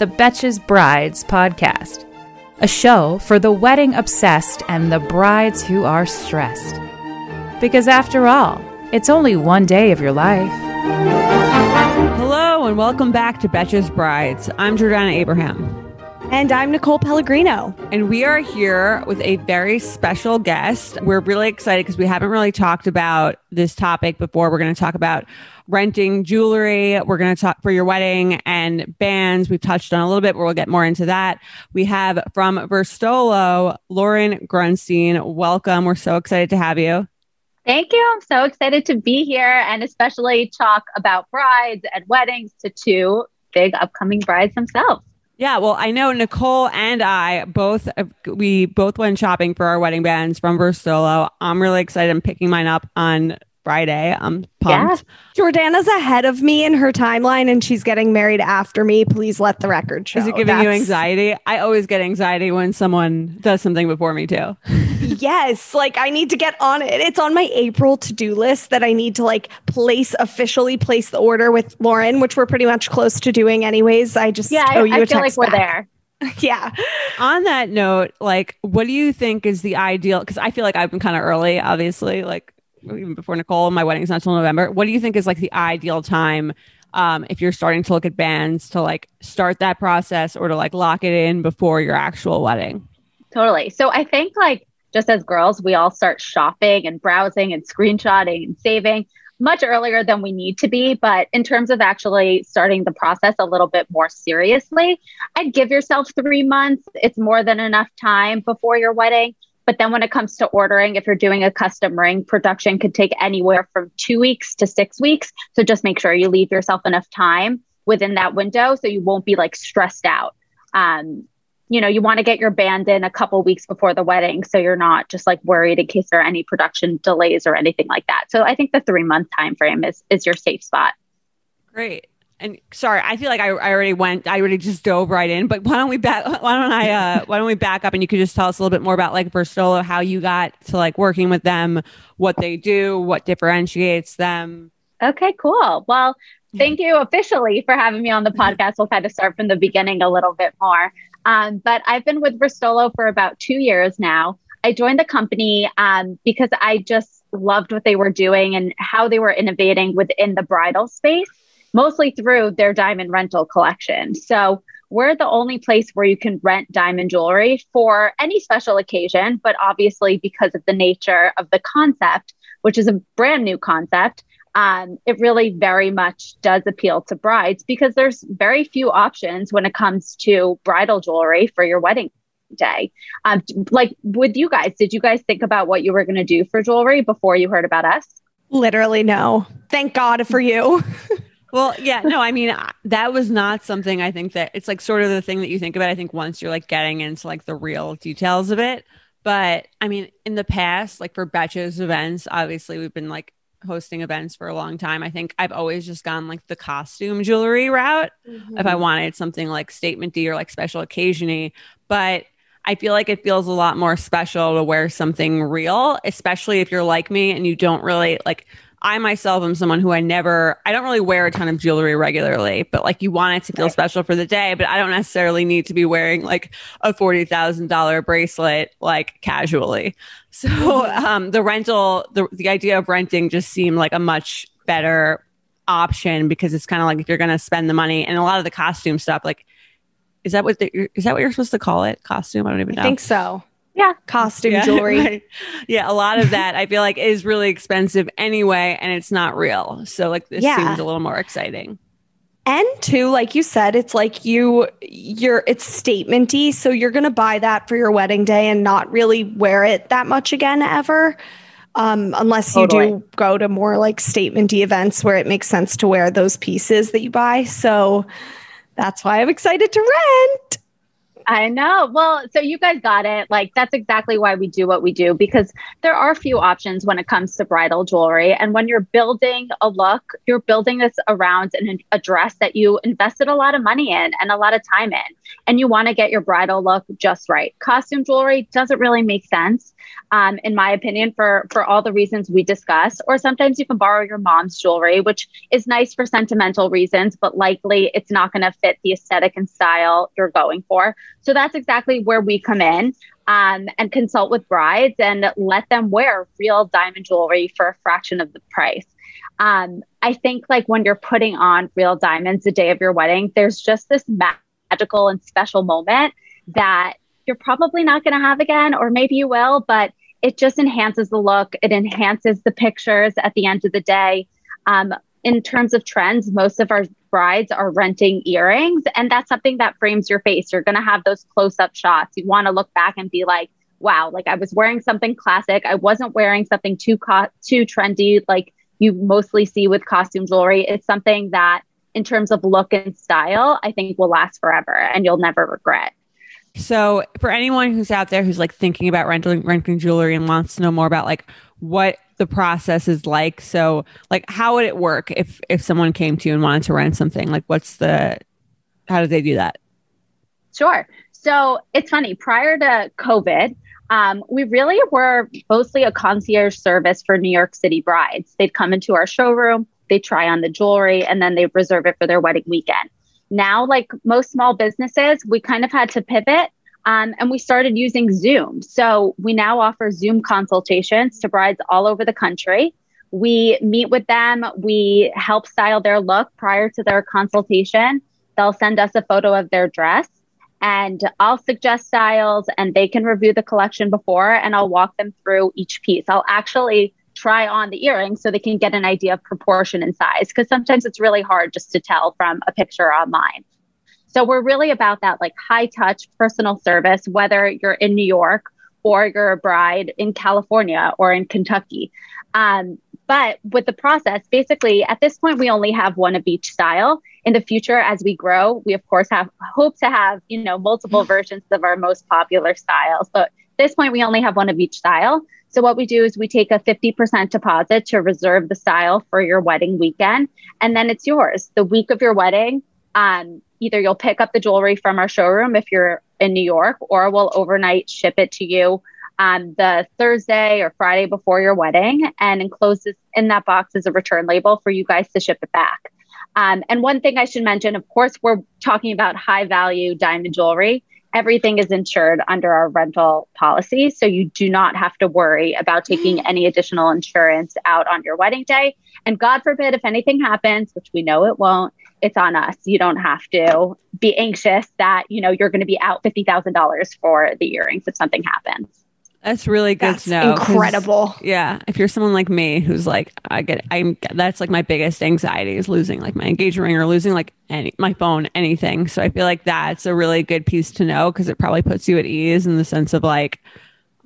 the Betches Brides podcast, a show for the wedding obsessed and the brides who are stressed. Because after all, it's only one day of your life. Hello and welcome back to Betches Brides. I'm Jordana Abraham. And I'm Nicole Pellegrino. And we are here with a very special guest. We're really excited because we haven't really talked about this topic before. We're going to talk about renting jewelry. We're going to talk for your wedding and bands. We've touched on a little bit, but we'll get more into that. We have from Verstolo, Lauren Grunstein. Welcome. We're so excited to have you. Thank you. I'm so excited to be here and especially talk about brides and weddings to two big upcoming brides themselves. Yeah, well, I know Nicole and I both we both went shopping for our wedding bands from Verstolo. I'm really excited. I'm picking mine up on Friday. I'm pumped. Yeah. Jordana's ahead of me in her timeline and she's getting married after me. Please let the record show. Is it giving That's... you anxiety? I always get anxiety when someone does something before me too. yes, like I need to get on it. It's on my April to-do list that I need to like place officially place the order with Lauren, which we're pretty much close to doing anyways. I just yeah, owe you I, I feel like we're back. there. yeah. On that note, like, what do you think is the ideal? Because I feel like I've been kind of early, obviously. Like, even before Nicole. My wedding's not until November. What do you think is like the ideal time um, if you're starting to look at bands to like start that process or to like lock it in before your actual wedding? Totally. So I think like just as girls, we all start shopping and browsing and screenshotting and saving much earlier than we need to be. But in terms of actually starting the process a little bit more seriously, I'd give yourself three months. It's more than enough time before your wedding. But then when it comes to ordering, if you're doing a custom ring, production could take anywhere from two weeks to six weeks. So just make sure you leave yourself enough time within that window so you won't be like stressed out. Um, you know, you want to get your band in a couple weeks before the wedding so you're not just like worried in case there are any production delays or anything like that. So I think the three month time frame is is your safe spot. Great and sorry, I feel like I, I already went, I already just dove right in. But why don't we back? Why don't I? Uh, why don't we back up and you could just tell us a little bit more about like Verstolo, how you got to like working with them, what they do, what differentiates them. Okay, cool. Well, thank you officially for having me on the podcast. We'll kind of start from the beginning a little bit more. Um, but I've been with Verstolo for about two years now. I joined the company um, because I just loved what they were doing and how they were innovating within the bridal space mostly through their diamond rental collection. So we're the only place where you can rent diamond jewelry for any special occasion, but obviously because of the nature of the concept, which is a brand new concept, um, it really very much does appeal to brides because there's very few options when it comes to bridal jewelry for your wedding day. Um, like with you guys, did you guys think about what you were going to do for jewelry before you heard about us? Literally, no. Thank God for you. Well, yeah, no, I mean, that was not something I think that it's like sort of the thing that you think about. I think once you're like getting into like the real details of it. But I mean, in the past, like for Betches events, obviously we've been like hosting events for a long time. I think I've always just gone like the costume jewelry route mm-hmm. if I wanted something like statementy or like special occasiony. But I feel like it feels a lot more special to wear something real, especially if you're like me and you don't really like I myself am someone who I never, I don't really wear a ton of jewelry regularly, but like you want it to feel right. special for the day, but I don't necessarily need to be wearing like a $40,000 bracelet like casually. So um, the rental, the, the idea of renting just seemed like a much better option because it's kind of like if you're going to spend the money and a lot of the costume stuff, like, is that what the, is that what you're supposed to call it? Costume? I don't even know. I think so yeah costume yeah, jewelry right. yeah a lot of that i feel like is really expensive anyway and it's not real so like this yeah. seems a little more exciting and two like you said it's like you you're it's statementy so you're gonna buy that for your wedding day and not really wear it that much again ever um, unless you totally. do go to more like statementy events where it makes sense to wear those pieces that you buy. So that's why I'm excited to rent. I know. Well, so you guys got it. Like that's exactly why we do what we do because there are few options when it comes to bridal jewelry. And when you're building a look, you're building this around an, a dress that you invested a lot of money in and a lot of time in. And you want to get your bridal look just right. Costume jewelry doesn't really make sense um, in my opinion, for for all the reasons we discussed. Or sometimes you can borrow your mom's jewelry, which is nice for sentimental reasons, but likely it's not going to fit the aesthetic and style you're going for. So that's exactly where we come in. Um, and consult with brides and let them wear real diamond jewelry for a fraction of the price. Um, I think like when you're putting on real diamonds the day of your wedding, there's just this magical and special moment that you're probably not going to have again, or maybe you will, but it just enhances the look. It enhances the pictures at the end of the day. Um, in terms of trends, most of our brides are renting earrings, and that's something that frames your face. You're going to have those close up shots. You want to look back and be like, wow, like I was wearing something classic. I wasn't wearing something too co- too trendy like you mostly see with costume jewelry. It's something that in terms of look and style, I think will last forever and you'll never regret. So, for anyone who's out there who's like thinking about renting renting jewelry and wants to know more about like what the process is like, so like how would it work if if someone came to you and wanted to rent something? Like, what's the how do they do that? Sure. So it's funny. Prior to COVID, um, we really were mostly a concierge service for New York City brides. They'd come into our showroom, they try on the jewelry, and then they reserve it for their wedding weekend now, like most small businesses, we kind of had to pivot um, and we started using Zoom. So we now offer Zoom consultations to brides all over the country. We meet with them, we help style their look prior to their consultation. They'll send us a photo of their dress and I'll suggest styles and they can review the collection before and I'll walk them through each piece. I'll actually try on the earrings so they can get an idea of proportion and size because sometimes it's really hard just to tell from a picture online. So we're really about that like high touch personal service, whether you're in New York or you're a bride in California or in Kentucky. Um, but with the process, basically at this point, we only have one of each style. In the future, as we grow, we of course have hope to have, you know, multiple versions of our most popular styles. But this point, we only have one of each style. So what we do is we take a 50% deposit to reserve the style for your wedding weekend, and then it's yours. The week of your wedding, um, either you'll pick up the jewelry from our showroom if you're in New York, or we'll overnight ship it to you um, the Thursday or Friday before your wedding, and enclosed in that box is a return label for you guys to ship it back. Um, and one thing I should mention, of course, we're talking about high value diamond jewelry everything is insured under our rental policy. So you do not have to worry about taking any additional insurance out on your wedding day. And God forbid, if anything happens, which we know it won't, it's on us. You don't have to be anxious that, you know, you're going to be out $50,000 for the earrings if something happens. That's really good that's to know. Incredible. Yeah. If you're someone like me who's like, I get, I'm, that's like my biggest anxiety is losing like my engagement ring or losing like any, my phone, anything. So I feel like that's a really good piece to know because it probably puts you at ease in the sense of like,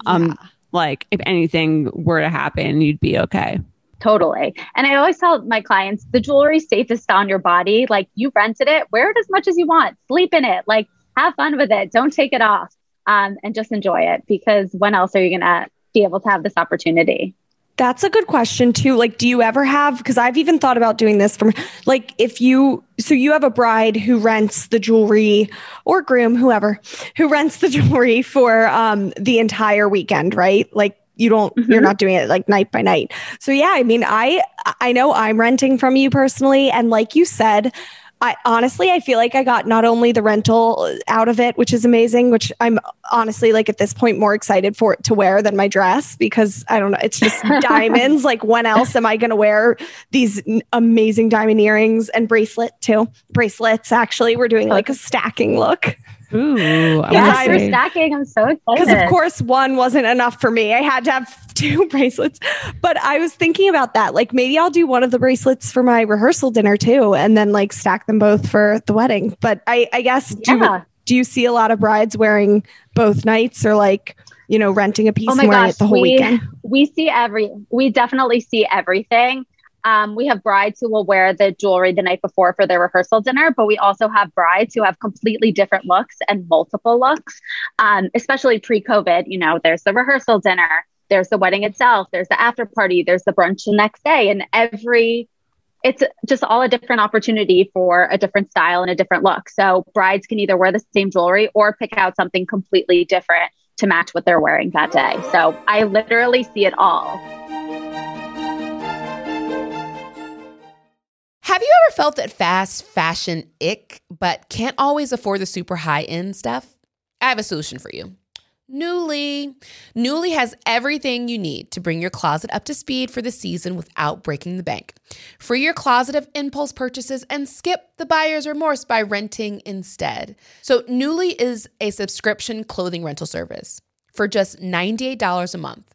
um, yeah. like if anything were to happen, you'd be okay. Totally. And I always tell my clients the jewelry's safest on your body. Like you rented it, wear it as much as you want, sleep in it, like have fun with it. Don't take it off um, and just enjoy it because when else are you going to be able to have this opportunity? That's a good question too. Like, do you ever have, because I've even thought about doing this from like, if you, so you have a bride who rents the jewelry or groom, whoever, who rents the jewelry for um, the entire weekend, right? Like, you don't mm-hmm. you're not doing it like night by night so yeah i mean i i know i'm renting from you personally and like you said I honestly, I feel like I got not only the rental out of it, which is amazing, which I'm honestly like at this point more excited for it to wear than my dress because I don't know, it's just diamonds. Like, when else am I going to wear these amazing diamond earrings and bracelet too? Bracelets, actually, we're doing like a stacking look. Ooh, yeah, you're stacking. I'm so excited. Because of course, one wasn't enough for me. I had to have two bracelets. But I was thinking about that. Like maybe I'll do one of the bracelets for my rehearsal dinner too, and then like stack them both for the wedding. But I, I guess yeah. do do you see a lot of brides wearing both nights or like you know renting a piece oh and wearing gosh, it the whole we, weekend? we see every, we definitely see everything. Um, we have brides who will wear the jewelry the night before for their rehearsal dinner, but we also have brides who have completely different looks and multiple looks, um, especially pre COVID. You know, there's the rehearsal dinner, there's the wedding itself, there's the after party, there's the brunch the next day, and every it's just all a different opportunity for a different style and a different look. So brides can either wear the same jewelry or pick out something completely different to match what they're wearing that day. So I literally see it all. Have you ever felt that fast fashion ick, but can't always afford the super high end stuff? I have a solution for you. Nuuly. Nuuly has everything you need to bring your closet up to speed for the season without breaking the bank. Free your closet of impulse purchases and skip the buyer's remorse by renting instead. So, Nuuly is a subscription clothing rental service for just $98 a month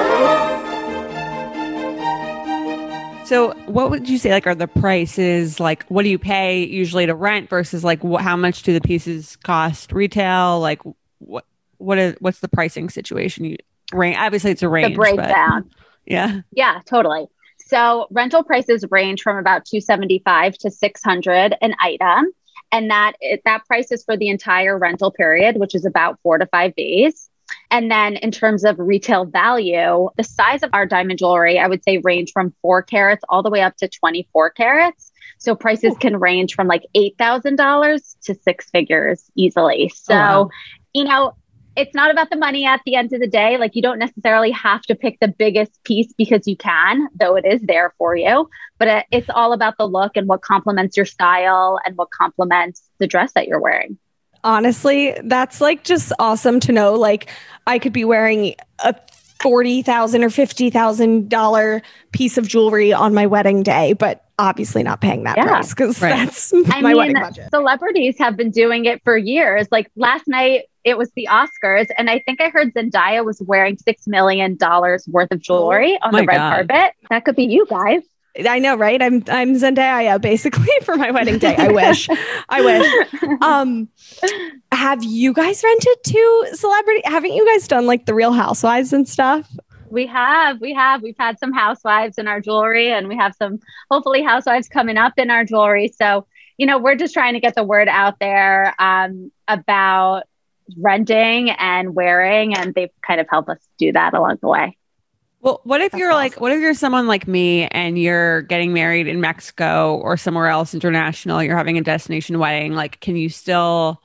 So, what would you say like are the prices? Like, what do you pay usually to rent versus like wh- how much do the pieces cost retail? Like, what what is what's the pricing situation? You range obviously it's a range. The breakdown. But, yeah. Yeah, totally. So rental prices range from about 275 to 600 an item. And that that price is for the entire rental period, which is about four to five days. And then in terms of retail value, the size of our diamond jewelry, I would say range from four carats all the way up to 24 carats. So prices Ooh. can range from like $8,000 to six figures easily. So, oh, wow. you know, it's not about the money at the end of the day. Like you don't necessarily have to pick the biggest piece because you can, though it is there for you. But it's all about the look and what complements your style and what complements the dress that you're wearing honestly, that's like just awesome to know. Like, I could be wearing a forty thousand or fifty thousand dollar piece of jewelry on my wedding day, but obviously not paying that yeah, price because right. that's I my mean, wedding budget. Celebrities have been doing it for years. Like last night, it was the Oscars, and I think I heard Zendaya was wearing six million dollars worth of jewelry oh, on the red God. carpet. That could be you guys. I know, right? I'm I'm Zendaya basically for my wedding day. I wish. I wish. Um have you guys rented to celebrity? Haven't you guys done like the real housewives and stuff? We have, we have. We've had some housewives in our jewelry and we have some hopefully housewives coming up in our jewelry. So, you know, we're just trying to get the word out there um, about renting and wearing, and they've kind of helped us do that along the way. Well, what if That's you're awesome. like, what if you're someone like me and you're getting married in Mexico or somewhere else international? You're having a destination wedding. Like, can you still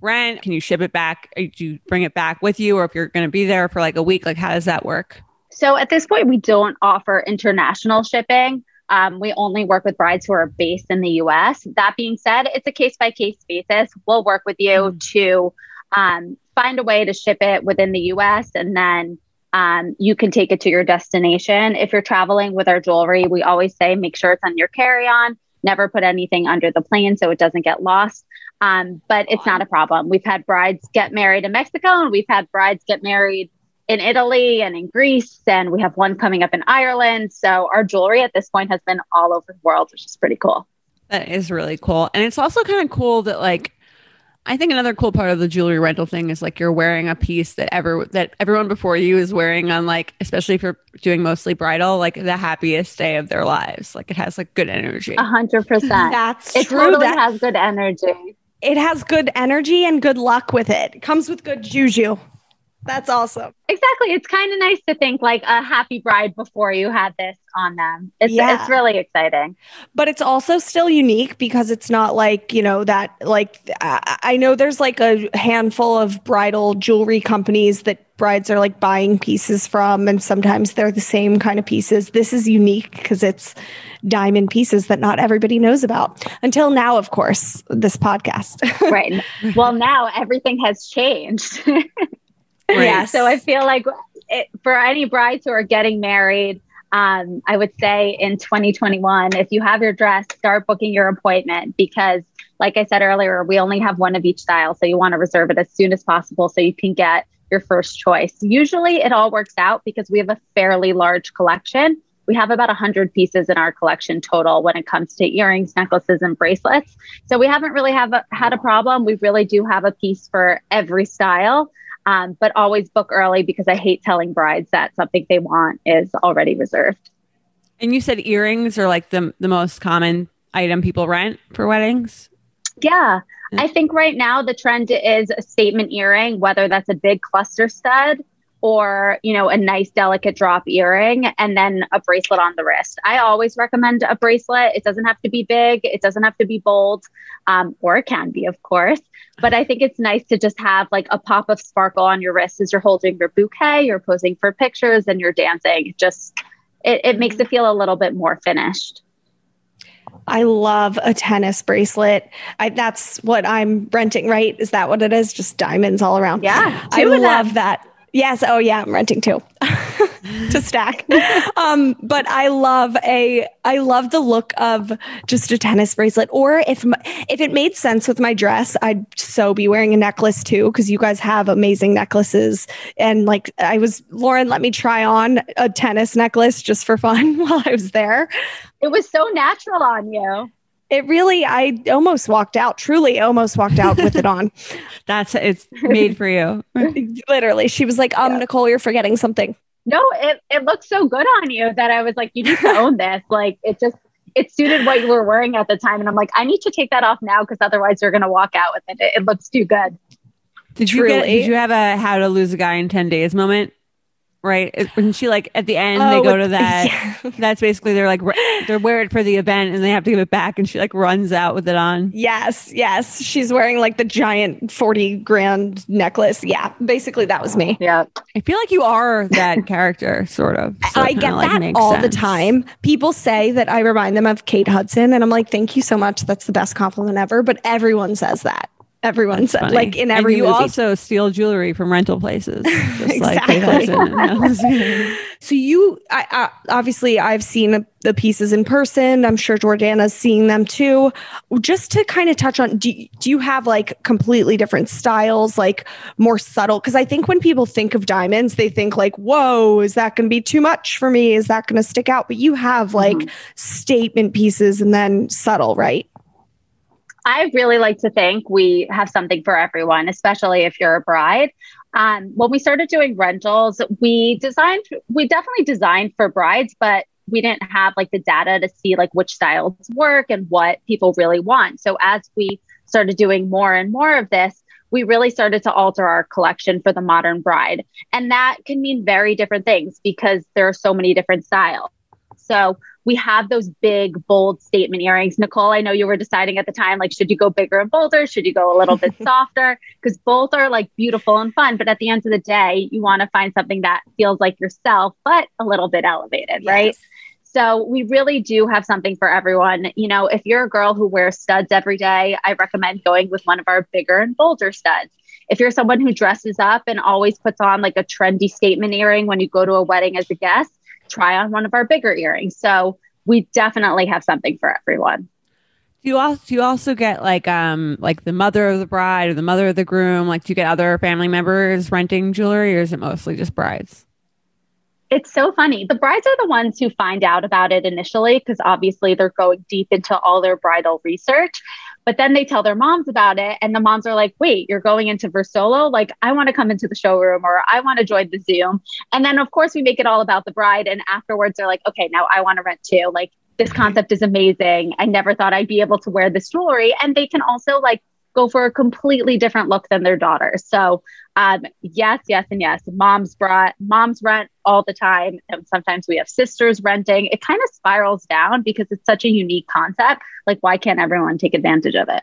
rent? Can you ship it back? Do you bring it back with you? Or if you're going to be there for like a week, like, how does that work? So at this point, we don't offer international shipping. Um, we only work with brides who are based in the US. That being said, it's a case by case basis. We'll work with you mm. to um, find a way to ship it within the US and then um, you can take it to your destination. If you're traveling with our jewelry, we always say make sure it's on your carry on, never put anything under the plane so it doesn't get lost. Um, but it's not a problem. We've had brides get married in Mexico and we've had brides get married in Italy and in Greece, and we have one coming up in Ireland. So our jewelry at this point has been all over the world, which is pretty cool. That is really cool. And it's also kind of cool that like I think another cool part of the jewelry rental thing is like you're wearing a piece that ever that everyone before you is wearing on like especially if you're doing mostly bridal like the happiest day of their lives. Like it has like good energy. A hundred percent. That's it true. totally that- has good energy. it has good energy and good luck with it. it comes with good juju. That's awesome. Exactly. It's kind of nice to think like a happy bride before you had this on them. It's, Yeah. it's really exciting. but it's also still unique because it's not like you know that like I, I know there's like a handful of bridal jewelry companies that brides are like buying pieces from and sometimes they're the same kind of pieces this is unique because it's diamond pieces that not everybody knows about until now of course this podcast right. well, now everything has changed. Yes. So I feel like it, for any brides who are getting married, um, I would say in 2021, if you have your dress, start booking your appointment because, like I said earlier, we only have one of each style. So you want to reserve it as soon as possible so you can get your first choice. Usually it all works out because we have a fairly large collection. We have about 100 pieces in our collection total when it comes to earrings, necklaces, and bracelets. So we haven't really have a, had a problem. We really do have a piece for every style. Um, but always book early because I hate telling brides that something they want is already reserved. And you said earrings are like the the most common item people rent for weddings. Yeah. I think right now the trend is a statement earring, whether that's a big cluster stud or, you know, a nice delicate drop earring and then a bracelet on the wrist. I always recommend a bracelet. It doesn't have to be big, it doesn't have to be bold, um, or it can be, of course. But I think it's nice to just have like a pop of sparkle on your wrist as you're holding your bouquet, you're posing for pictures and you're dancing. Just it, it makes it feel a little bit more finished. I love a tennis bracelet. I, that's what I'm renting, right? Is that what it is? Just diamonds all around. Yeah, I two of them. love that. Yes. Oh, yeah. I'm renting too to stack. um, but I love a. I love the look of just a tennis bracelet. Or if if it made sense with my dress, I'd so be wearing a necklace too because you guys have amazing necklaces. And like I was, Lauren let me try on a tennis necklace just for fun while I was there. It was so natural on you. It really, I almost walked out, truly almost walked out with it on. That's it's made for you. Literally. She was like, um, Nicole, you're forgetting something. No, it, it looks so good on you that I was like, you need to own this. Like it just it suited what you were wearing at the time. And I'm like, I need to take that off now because otherwise you're gonna walk out with it. It, it looks too good. Did you get, did you have a how to lose a guy in 10 days moment? Right? And she like at the end Oh, they go with- to that that's basically they're like they're wear it for the event and they have to give it back and she like runs out with it on. Yes, yes. She's wearing like the giant 40 grand necklace. Yeah, basically that was me. Yeah. I feel like you are that character sort of. So I get like, that makes all the time. People say that I remind them of Kate Hudson, and I'm like, thank you so much. That's the best compliment ever. But everyone says that. Everyone says Funny. like in And every you movie. also steal jewelry from rental places, just like Exactly. Hudson. So you, I, I, obviously, I've seen the pieces in person. I'm sure Jordana's seeing them too. Just to kind of touch on, do, do you have like completely different styles, like more subtle? Because I think when people think of diamonds, they think like, "Whoa, is that going to be too much for me? Is that going to stick out?" But you have like mm-hmm. statement pieces and then subtle, right? I really like to think we have something for everyone, especially if you're a bride. Um, when we started doing rentals, we designed, we definitely designed for brides, but we didn't have like the data to see like which styles work and what people really want. So as we started doing more and more of this, we really started to alter our collection for the modern bride. And that can mean very different things because there are so many different styles. So we have those big, bold statement earrings. Nicole, I know you were deciding at the time, like, should you go bigger and bolder? Should you go a little bit softer? Because both are like beautiful and fun. But at the end of the day, you want to find something that feels like yourself, but a little bit elevated, right? So we really do have something for everyone. You know, if you're a girl who wears studs every day, I recommend going with one of our bigger and bolder studs. If you're someone who dresses up and always puts on like a trendy statement earring when you go to a wedding as a guest, try on one of our bigger earrings. So we definitely have something for everyone. Do you also do you also get like um like the mother of the bride or the mother of the groom? Like do you get other family members renting jewelry or is it mostly just brides? It's so funny. The brides are the ones who find out about it initially because obviously they're going deep into all their bridal research. But then they tell their moms about it, and the moms are like, wait, you're going into Verstolo? Like, I want to come into the showroom or I want to join the Zoom. And then, of course, we make it all about the bride. And afterwards, they're like, okay, now I want to rent too. Like, this concept is amazing. I never thought I'd be able to wear this jewelry. And they can also like go for a completely different look than their daughters. So, um, yes, yes, and yes. Moms brought moms rent all the time, and sometimes we have sisters renting. It kind of spirals down because it's such a unique concept. Like, why can't everyone take advantage of it?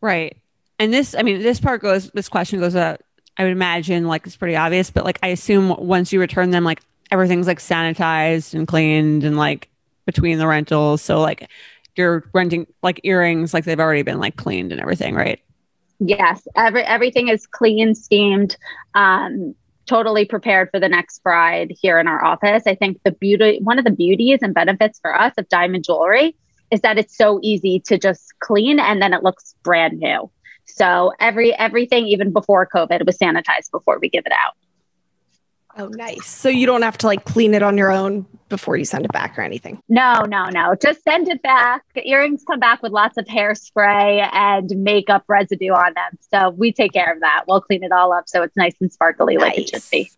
Right. And this, I mean, this part goes. This question goes up. I would imagine like it's pretty obvious, but like I assume once you return them, like everything's like sanitized and cleaned and like between the rentals. So like you're renting like earrings, like they've already been like cleaned and everything, right? Yes, every everything is clean, steamed, um, totally prepared for the next bride here in our office. I think the beauty, one of the beauties and benefits for us of diamond jewelry is that it's so easy to just clean and then it looks brand new. So every everything, even before COVID, was sanitized before we give it out. Oh, nice. So you don't have to like clean it on your own before you send it back or anything. No, no, no. Just send it back. The earrings come back with lots of hairspray and makeup residue on them. So we take care of that. We'll clean it all up so it's nice and sparkly nice. like it should be.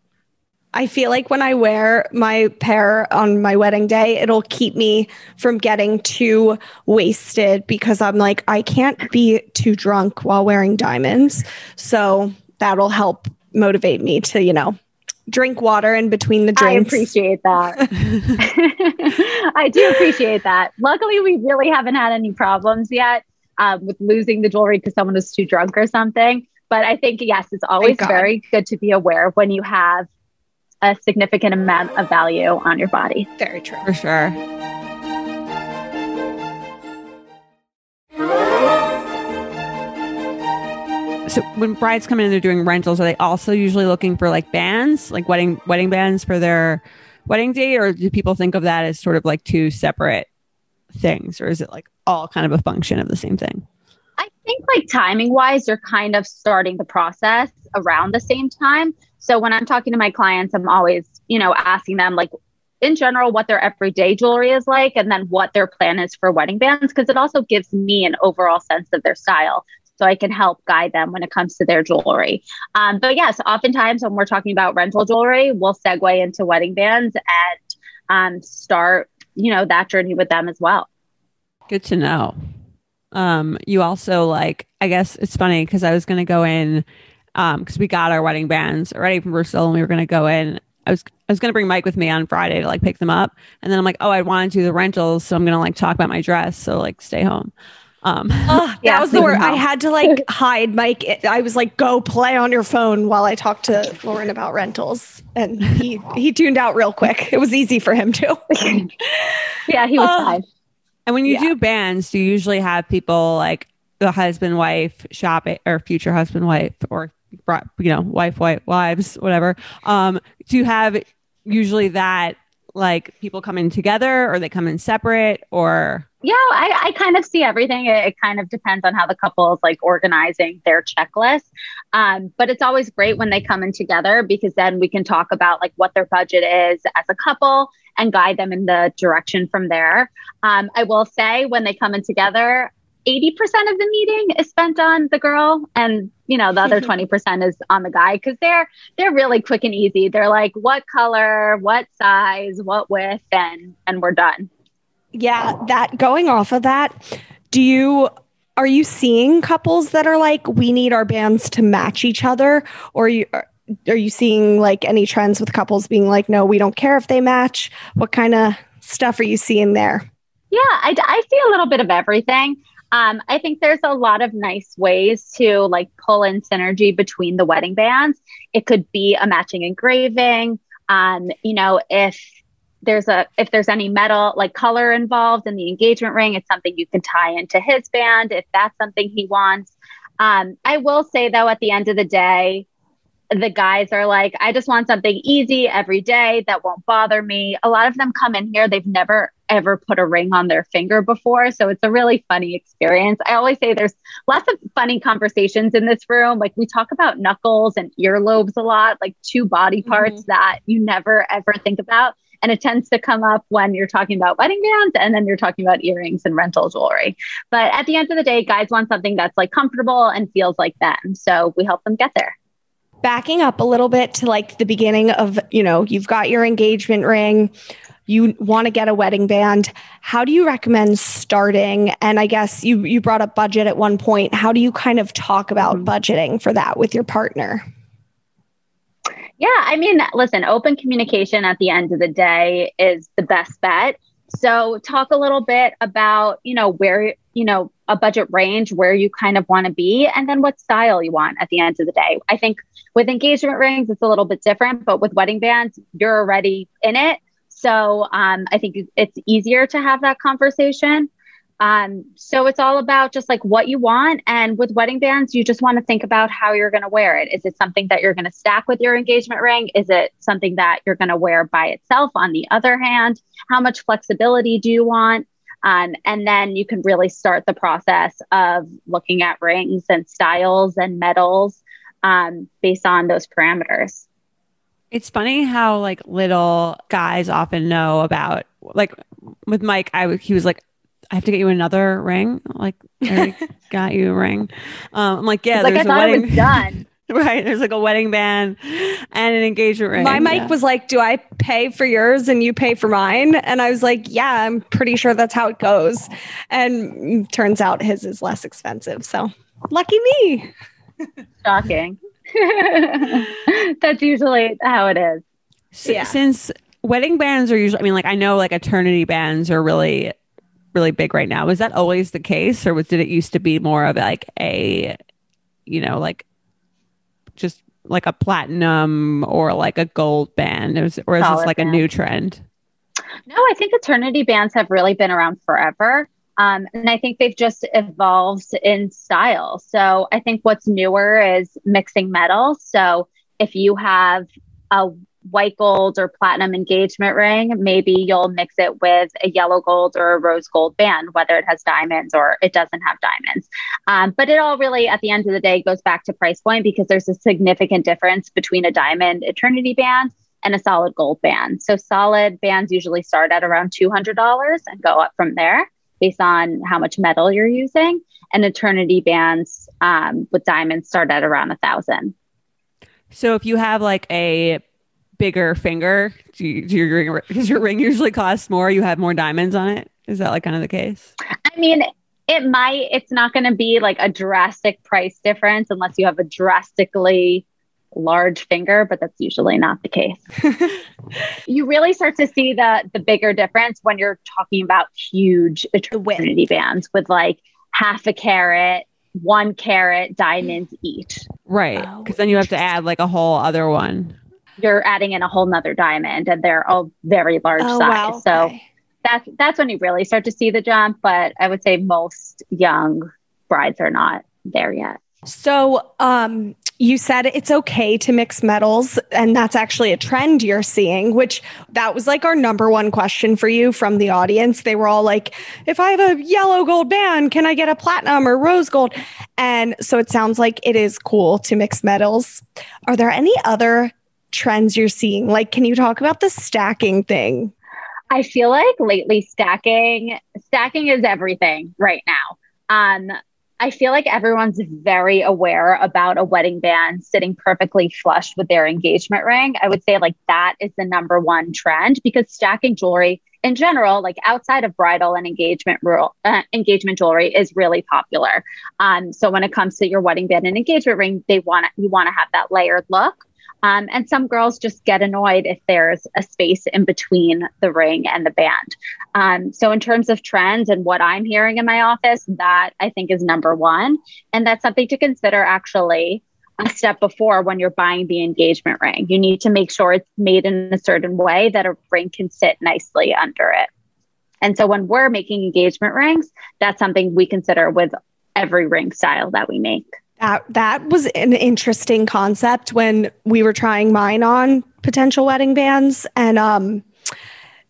I feel like when I wear my pair on my wedding day, it'll keep me from getting too wasted because I'm like, I can't be too drunk while wearing diamonds. So that'll help motivate me to, you know, drink water in between the drinks. I appreciate that. I do appreciate that. Luckily, we really haven't had any problems yet um, with losing the jewelry because someone was too drunk or something. But I think, yes, it's always very good to be aware when you have a significant amount of value on your body. Very true. For sure. So when brides come in and they're doing rentals, are they also usually looking for like bands, like wedding wedding bands for their wedding date, or do people think of that as sort of like two separate things, or is it like all kind of a function of the same thing? I think like timing wise, they're kind of starting the process around the same time. So when I'm talking to my clients, I'm always, you know, asking them like in general what their everyday jewelry is like and then what their plan is for wedding bands because it also gives me an overall sense of their style so I can help guide them when it comes to their jewelry. Um, but yes, oftentimes when we're talking about rental jewelry, we'll segue into wedding bands and um, start, you know, that journey with them as well. Good to know. Um, you also like, I guess it's funny because I was going to go in because um, we got our wedding bands ready from Verstolo and we were going to go in. I was I was going to bring Mike with me on Friday to like pick them up, and then I'm like, oh, I want to do the rentals, so I'm going to like talk about my dress, so like stay home. Um, that yeah, was the word. I had to like hide Mike. I was like, go play on your phone while I talked to Lauren about rentals. And he, he tuned out real quick. It was easy for him too. yeah, he was uh, fine. And when you yeah. do bands, do you usually have people like the husband, wife, shop it, or future husband, wife, or you know, wife, wife, wives, whatever. Um, do you have usually that like people come in together or they come in separate or yeah I, I kind of see everything. It, it, kind of depends on how the couple is like organizing their checklist. Um, but it's always great when they come in together because then we can talk about like what their budget is as a couple and guide them in the direction from there. Um, i will say when they come in together 80% of the meeting is spent on the girl and you know the other 20% is on the guy because they're they're really quick and easy. They're like what color? What size? What width? And and we're done yeah that going off of that do you are you seeing couples that are like we need our bands to match each other or are you are you seeing like any trends with couples being like no we don't care if they match what kind of stuff are you seeing there yeah I, I see a little bit of everything um, I think there's a lot of nice ways to like pull in synergy between the wedding bands. It could be a matching engraving. Um, you know, if there's a if there's any metal like color involved in the engagement ring, it's something you can tie into his band if that's something he wants. Um, I will say though, at the end of the day, the guys are like, I just want something easy every day that won't bother me. A lot of them come in here, they've never ever put a ring on their finger before. So it's a really funny experience. I always say there's lots of funny conversations in this room. Like we talk about knuckles and earlobes a lot, like two body parts mm-hmm. that you never ever think about. And it tends to come up when you're talking about wedding bands and then you're talking about earrings and rental jewelry. But at the end of the day, guys want something that's like comfortable and feels like them. So we help them get there backing up a little bit to like the beginning of, you know, you've got your engagement ring. you want to get a wedding band, how do you recommend starting? And I guess you you brought up budget at one point. How do you kind of talk about mm-hmm. budgeting for that with your partner? Yeah, I mean, listen, open communication at the end of the day is the best bet. So, talk a little bit about, you know, where, you know, a budget range, where you kind of want to be, and then what style you want at the end of the day. I think with engagement rings, it's a little bit different, but with wedding bands, you're already in it. So, um, I think it's easier to have that conversation. Um, so it's all about just like what you want. And with wedding bands, you just want to think about how you're going to wear it. Is it something that you're going to stack with your engagement ring? Is it something that you're going to wear by itself on the other hand? How much flexibility do you want? Um, and then you can really start the process of looking at rings and styles and metals um, based on those parameters. It's funny how like little guys often know about like with Mike. I he was like, I have to get you another ring. Like, I got you a ring. Um, I'm like, yeah, like, there's a wedding. done. right. There's like a wedding band and an engagement ring. My Mike yeah. was like, do I pay for yours and you pay for mine? And I was like, yeah, I'm pretty sure that's how it goes. And turns out his is less expensive. So lucky me. Shocking. that's usually how it is. S- yeah. Since wedding bands are usually, I mean, like I know like eternity bands are really really big right now. Is that always the case, or was did it used to be more of like a, you know, like just like a platinum or like a gold band, or is, or is this like band. a new trend? No, I think eternity bands have really been around forever. Um, and I think they've just evolved in style. So I think what's newer is mixing metals. So if you have a white gold or platinum engagement ring, maybe you'll mix it with a yellow gold or a rose gold band, whether it has diamonds or it doesn't have diamonds. Um, but it all really, at the end of the day, goes back to price point because there's a significant difference between a diamond eternity band and a solid gold band. So solid bands usually start at around $200 and go up from there based on how much metal you're using. And eternity bands um, with diamonds start at around a thousand. So if you have like a bigger finger? Do, you, do your ring because your ring usually costs more? You have more diamonds on it. Is that like kind of the case? I mean, it might. It's not going to be like a drastic price difference unless you have a drastically large finger, but that's usually not the case. you really start to see the the bigger difference when you're talking about huge eternity bands with like half a carat, one carat diamonds each. Right. Because oh, then you have to add like a whole other one you're adding in a whole nother diamond and they're all very large oh, size. Wow. So okay. that's that's when you really start to see the jump. But I would say most young brides are not there yet. So um you said it's okay to mix metals and that's actually a trend you're seeing which that was like our number one question for you from the audience they were all like if i have a yellow gold band can i get a platinum or rose gold and so it sounds like it is cool to mix metals are there any other trends you're seeing? Like, can you talk about the stacking thing? I feel like lately stacking stacking is everything right now. Um, I feel like everyone's very aware about a wedding band sitting perfectly flush with their engagement ring. I would say like that is the number one trend because stacking jewelry in general, like outside of bridal and engagement rule, uh, engagement jewelry is really popular. Um, so when it comes to your wedding band and engagement ring, they want you want to have that layered look. Um, and some girls just get annoyed if there's a space in between the ring and the band. Um, so, in terms of trends and what I'm hearing in my office, that I think is number one. And that's something to consider actually a step before when you're buying the engagement ring. You need to make sure it's made in a certain way that a ring can sit nicely under it. And so, when we're making engagement rings, that's something we consider with every ring style that we make. That that was an interesting concept when we were trying mine on potential wedding bands and um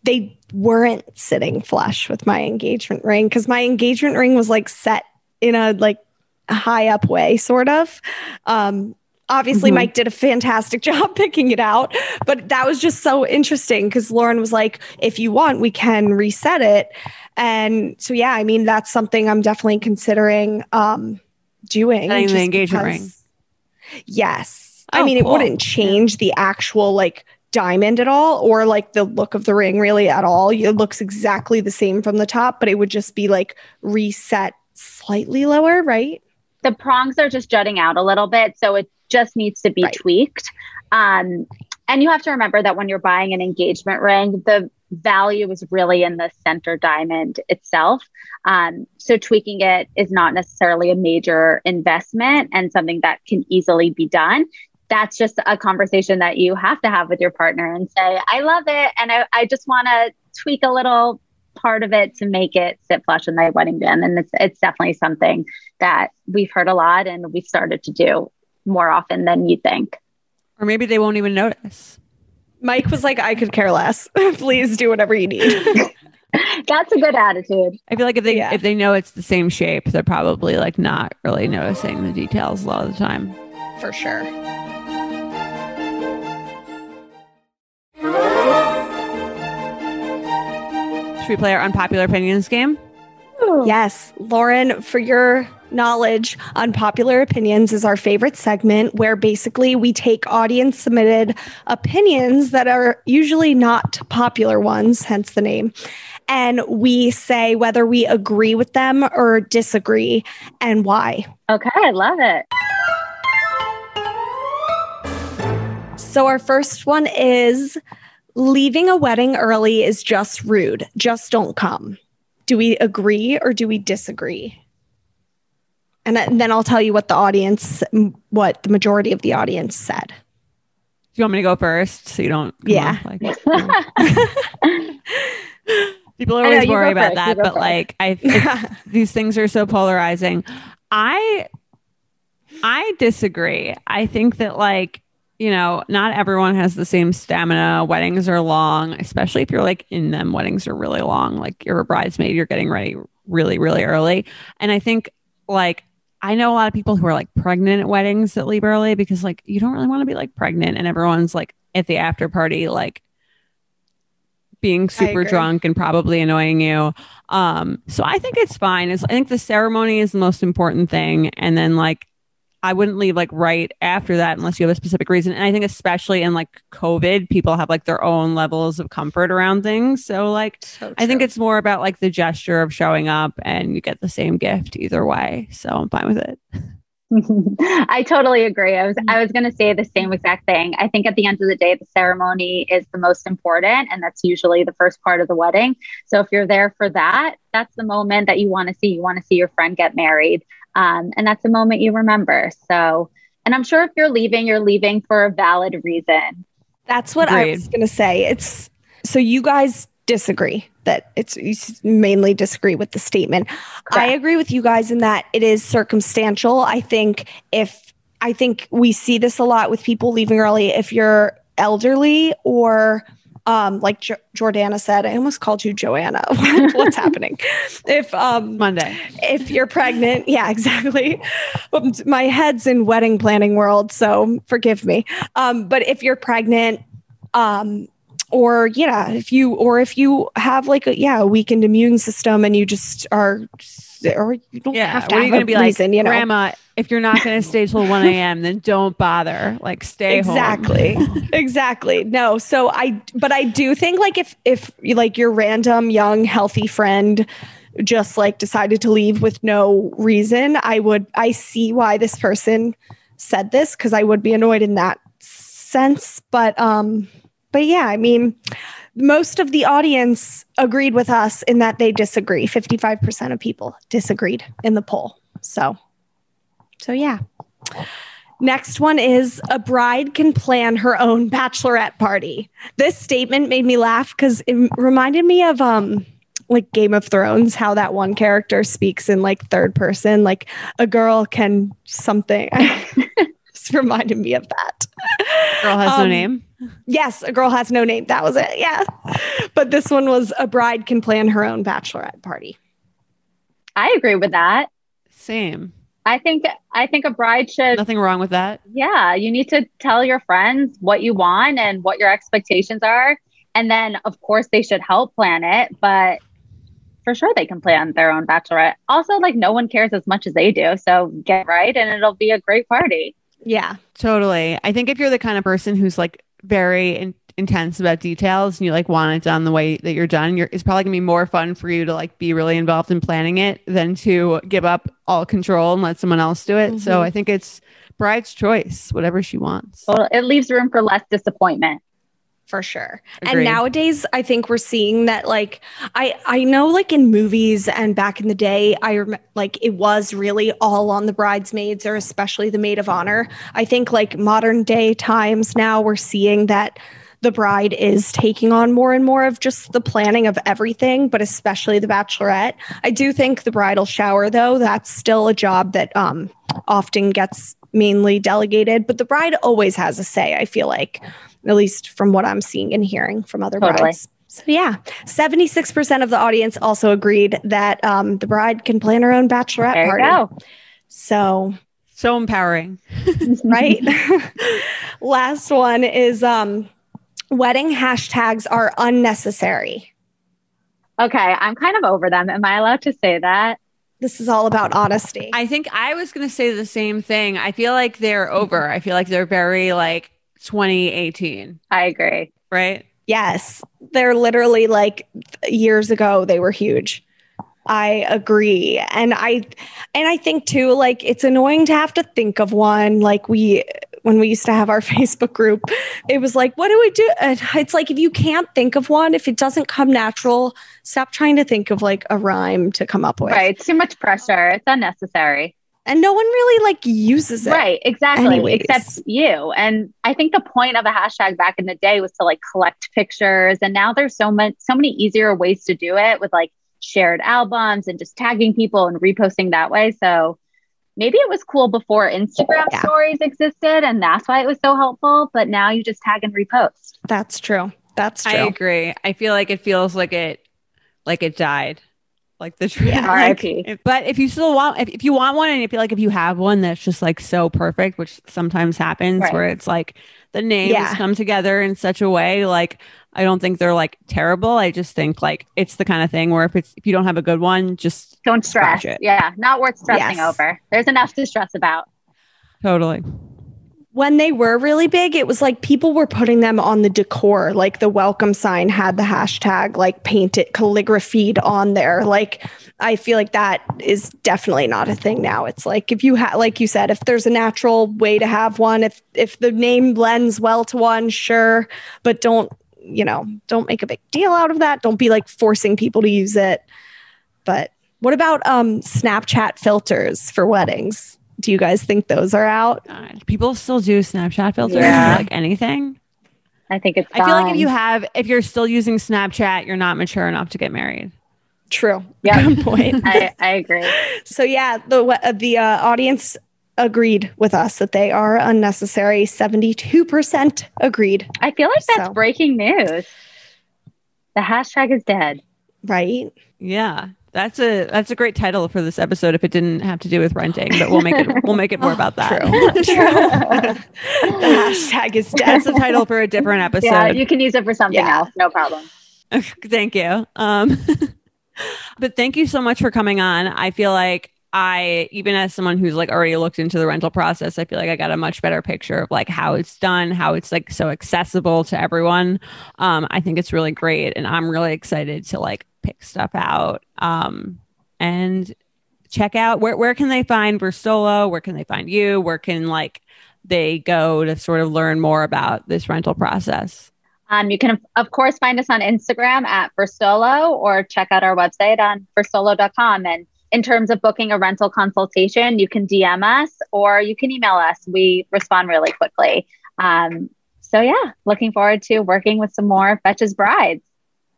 they weren't sitting flush with my engagement ring cuz my engagement ring was like set in a like high up way sort of. Um obviously mm-hmm. Mike did a fantastic job picking it out, but that was just so interesting cuz Lauren was like if you want we can reset it. And so yeah, I mean that's something I'm definitely considering um doing. Setting the engagement because, ring. Yes. Oh, I mean, cool. it wouldn't change yeah. the actual like diamond at all or like the look of the ring really at all. It looks exactly the same from the top, but it would just be like reset slightly lower, right? The prongs are just jutting out a little bit, so it just needs to be right. tweaked. Um, and you have to remember that when you're buying an engagement ring, the value is really in the center diamond itself. Um, so tweaking it is not necessarily a major investment and something that can easily be done. That's just a conversation that you have to have with your partner and say, I love it. And I, I just want to tweak a little part of it to make it sit flush in my wedding band. And it's, it's definitely something that we've heard a lot and we've started to do more often than you think. Or maybe they won't even notice. Mike was like, I could care less. Please do whatever you need. That's a good attitude. I feel like if they yeah. if they know it's the same shape, they're probably like not really noticing the details a lot of the time. For sure. Should we play our unpopular opinions game? Yes. Lauren, for your knowledge, Unpopular Opinions is our favorite segment where basically we take audience submitted opinions that are usually not popular ones, hence the name. And we say whether we agree with them or disagree and why. Okay, I love it. So, our first one is leaving a wedding early is just rude. Just don't come do we agree or do we disagree? And, then I'll tell you what the audience, what the majority of the audience said. Do you want me to go first so you don't? yeah. like, people always worry about first, that, but first. like I, these things are so polarizing. I, I disagree. I think that like you know, not everyone has the same stamina. Weddings are long, especially if you're like in them. Weddings are really long. Like you're a bridesmaid, you're getting ready really, really early. And I think like I know a lot of people who are like pregnant at weddings that leave early because like you don't really want to be like pregnant and everyone's like at the after party, like being super drunk and probably annoying you. Um, so I think it's fine. It's, I think the ceremony is the most important thing. And then like I wouldn't leave like right after that unless you have a specific reason. And I think especially in like COVID, people have like their own levels of comfort around things. So like so I think it's more about like the gesture of showing up and you get the same gift either way. So I'm fine with it. I totally agree. I was I was going to say the same exact thing. I think at the end of the day the ceremony is the most important and that's usually the first part of the wedding. So if you're there for that, that's the moment that you want to see. You want to see your friend get married. Um, and that's a moment you remember. So, and I'm sure if you're leaving, you're leaving for a valid reason. That's what Agreed. I was going to say. It's so you guys disagree that it's you mainly disagree with the statement. Correct. I agree with you guys in that it is circumstantial. I think if I think we see this a lot with people leaving early if you're elderly or um, like jo- Jordana said, I almost called you Joanna. What's happening? If um, Monday, if you're pregnant, yeah, exactly. My head's in wedding planning world, so forgive me. Um, but if you're pregnant, um, or yeah, if you or if you have like a yeah a weakened immune system and you just are or you don't yeah, have to. What are you going to be reason, like, you know? Grandma? If you're not going to stay till 1 a.m., then don't bother. Like, stay exactly. home. exactly. No. So I, but I do think like if if like your random young healthy friend just like decided to leave with no reason, I would I see why this person said this because I would be annoyed in that sense. But um, but yeah, I mean most of the audience agreed with us in that they disagree. 55% of people disagreed in the poll. So, so yeah. Next one is a bride can plan her own bachelorette party. This statement made me laugh because it reminded me of um like Game of Thrones, how that one character speaks in like third person, like a girl can something. just reminded me of that. Girl has um, no name. Yes, a girl has no name. That was it. Yeah. But this one was a bride can plan her own bachelorette party. I agree with that. Same. I think I think a bride should Nothing wrong with that. Yeah, you need to tell your friends what you want and what your expectations are and then of course they should help plan it, but for sure they can plan their own bachelorette. Also like no one cares as much as they do, so get right and it'll be a great party. Yeah. Totally. I think if you're the kind of person who's like very in- intense about details and you like want it done the way that you're done, you're, it's probably gonna be more fun for you to like be really involved in planning it than to give up all control and let someone else do it. Mm-hmm. So I think it's bride's choice, whatever she wants. Well, it leaves room for less disappointment for sure. Agreed. And nowadays I think we're seeing that like I I know like in movies and back in the day I rem- like it was really all on the bridesmaids or especially the maid of honor. I think like modern day times now we're seeing that the bride is taking on more and more of just the planning of everything, but especially the bachelorette. I do think the bridal shower though, that's still a job that um often gets mainly delegated, but the bride always has a say, I feel like at least from what I'm seeing and hearing from other totally. brides. So yeah, 76% of the audience also agreed that um, the bride can plan her own bachelorette there party. Go. So so empowering. right? Last one is um, wedding hashtags are unnecessary. Okay, I'm kind of over them. Am I allowed to say that? This is all about honesty. I think I was going to say the same thing. I feel like they're over. I feel like they're very like 2018. I agree. Right? Yes. They're literally like years ago, they were huge. I agree. And I and I think too like it's annoying to have to think of one like we when we used to have our Facebook group it was like what do we do it's like if you can't think of one if it doesn't come natural stop trying to think of like a rhyme to come up with. Right, it's too much pressure. It's unnecessary and no one really like uses it. Right, exactly. Anyways. Except you. And I think the point of a hashtag back in the day was to like collect pictures. And now there's so much so many easier ways to do it with like shared albums and just tagging people and reposting that way. So maybe it was cool before Instagram yeah. stories existed and that's why it was so helpful. But now you just tag and repost. That's true. That's true. I agree. I feel like it feels like it like it died like the tree. Yeah, like, but if you still want, if, if you want one, and if you feel like if you have one that's just like so perfect, which sometimes happens, right. where it's like the names yeah. come together in such a way, like I don't think they're like terrible. I just think like it's the kind of thing where if it's if you don't have a good one, just don't stress. It. Yeah, not worth stressing yes. over. There's enough to stress about. Totally when they were really big, it was like people were putting them on the decor. Like the welcome sign had the hashtag like painted calligraphied on there. Like I feel like that is definitely not a thing now. It's like if you have, like you said, if there's a natural way to have one, if if the name blends well to one, sure, but don't you know, don't make a big deal out of that. Don't be like forcing people to use it. But what about um Snapchat filters for weddings? Do you guys think those are out? God, people still do Snapchat filters yeah. like anything. I think it's. I feel like if you have, if you're still using Snapchat, you're not mature enough to get married. True. Yeah. Point. I, I agree. So yeah, the uh, the uh, audience agreed with us that they are unnecessary. Seventy-two percent agreed. I feel like that's so. breaking news. The hashtag is dead. Right. Yeah. That's a that's a great title for this episode if it didn't have to do with renting, but we'll make it we'll make it more about that. True. True. the hashtag is dead. That's the title for a different episode. Yeah, you can use it for something yeah. else. No problem. thank you. Um, but thank you so much for coming on. I feel like I, even as someone who's like already looked into the rental process, I feel like I got a much better picture of like how it's done, how it's like so accessible to everyone. Um, I think it's really great. And I'm really excited to like pick stuff out um, and check out where, where can they find Verstolo? Where can they find you? Where can like they go to sort of learn more about this rental process? Um, you can, of course, find us on Instagram at Verstolo or check out our website on verstolo.com. And in terms of booking a rental consultation, you can DM us or you can email us. We respond really quickly. Um, so, yeah, looking forward to working with some more Betches brides.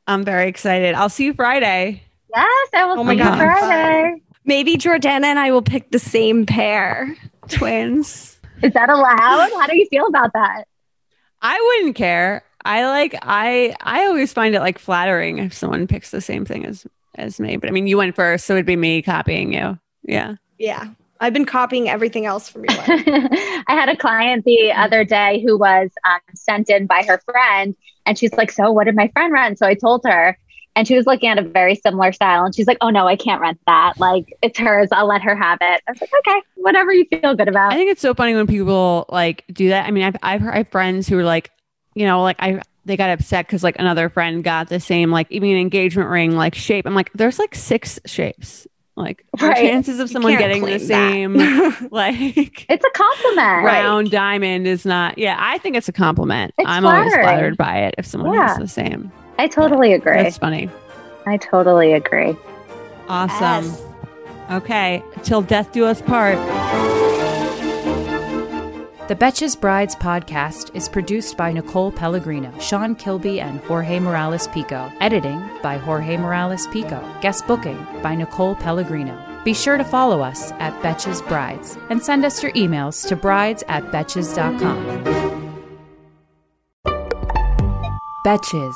I'm very excited. I'll see you Friday. Yes, I will oh see you God. Friday. Maybe Jordana and I will pick the same pair. Twins. Is that allowed? How do you feel about that? I wouldn't care. I like I I always find it like flattering if someone picks the same thing as as me. But I mean, you went first, so it'd be me copying you. Yeah. Yeah. I've been copying everything else from you. I had a client the other day who was um, sent in by her friend, and she's like, "So, what did my friend rent?" So I told her, and she was looking at a very similar style, and she's like, "Oh no, I can't rent that. Like, it's hers. I'll let her have it." I was like, "Okay, whatever you feel good about." I think it's so funny when people like do that. I mean, I've I've, heard, I have friends who are like, you know, like I they got upset because like another friend got the same like even an engagement ring like shape. I'm like, there's like six shapes. Like Right. chances of someone getting the same like It's a compliment. round diamond is not. Yeah, I think it's a compliment. It's I'm always flattering. flattered by it if someone Yeah. has the same. I totally agree. That's funny. I totally agree. Awesome. Yes. Okay, till death do us part. The Betches Brides podcast is produced by Nicole Pellegrino, Sean Kilby, and Jorge Morales Pico. Editing by Jorge Morales Pico. Guest booking by Nicole Pellegrino. Be sure to follow us at Betches Brides and send us your emails to brides at betches.com. Betches.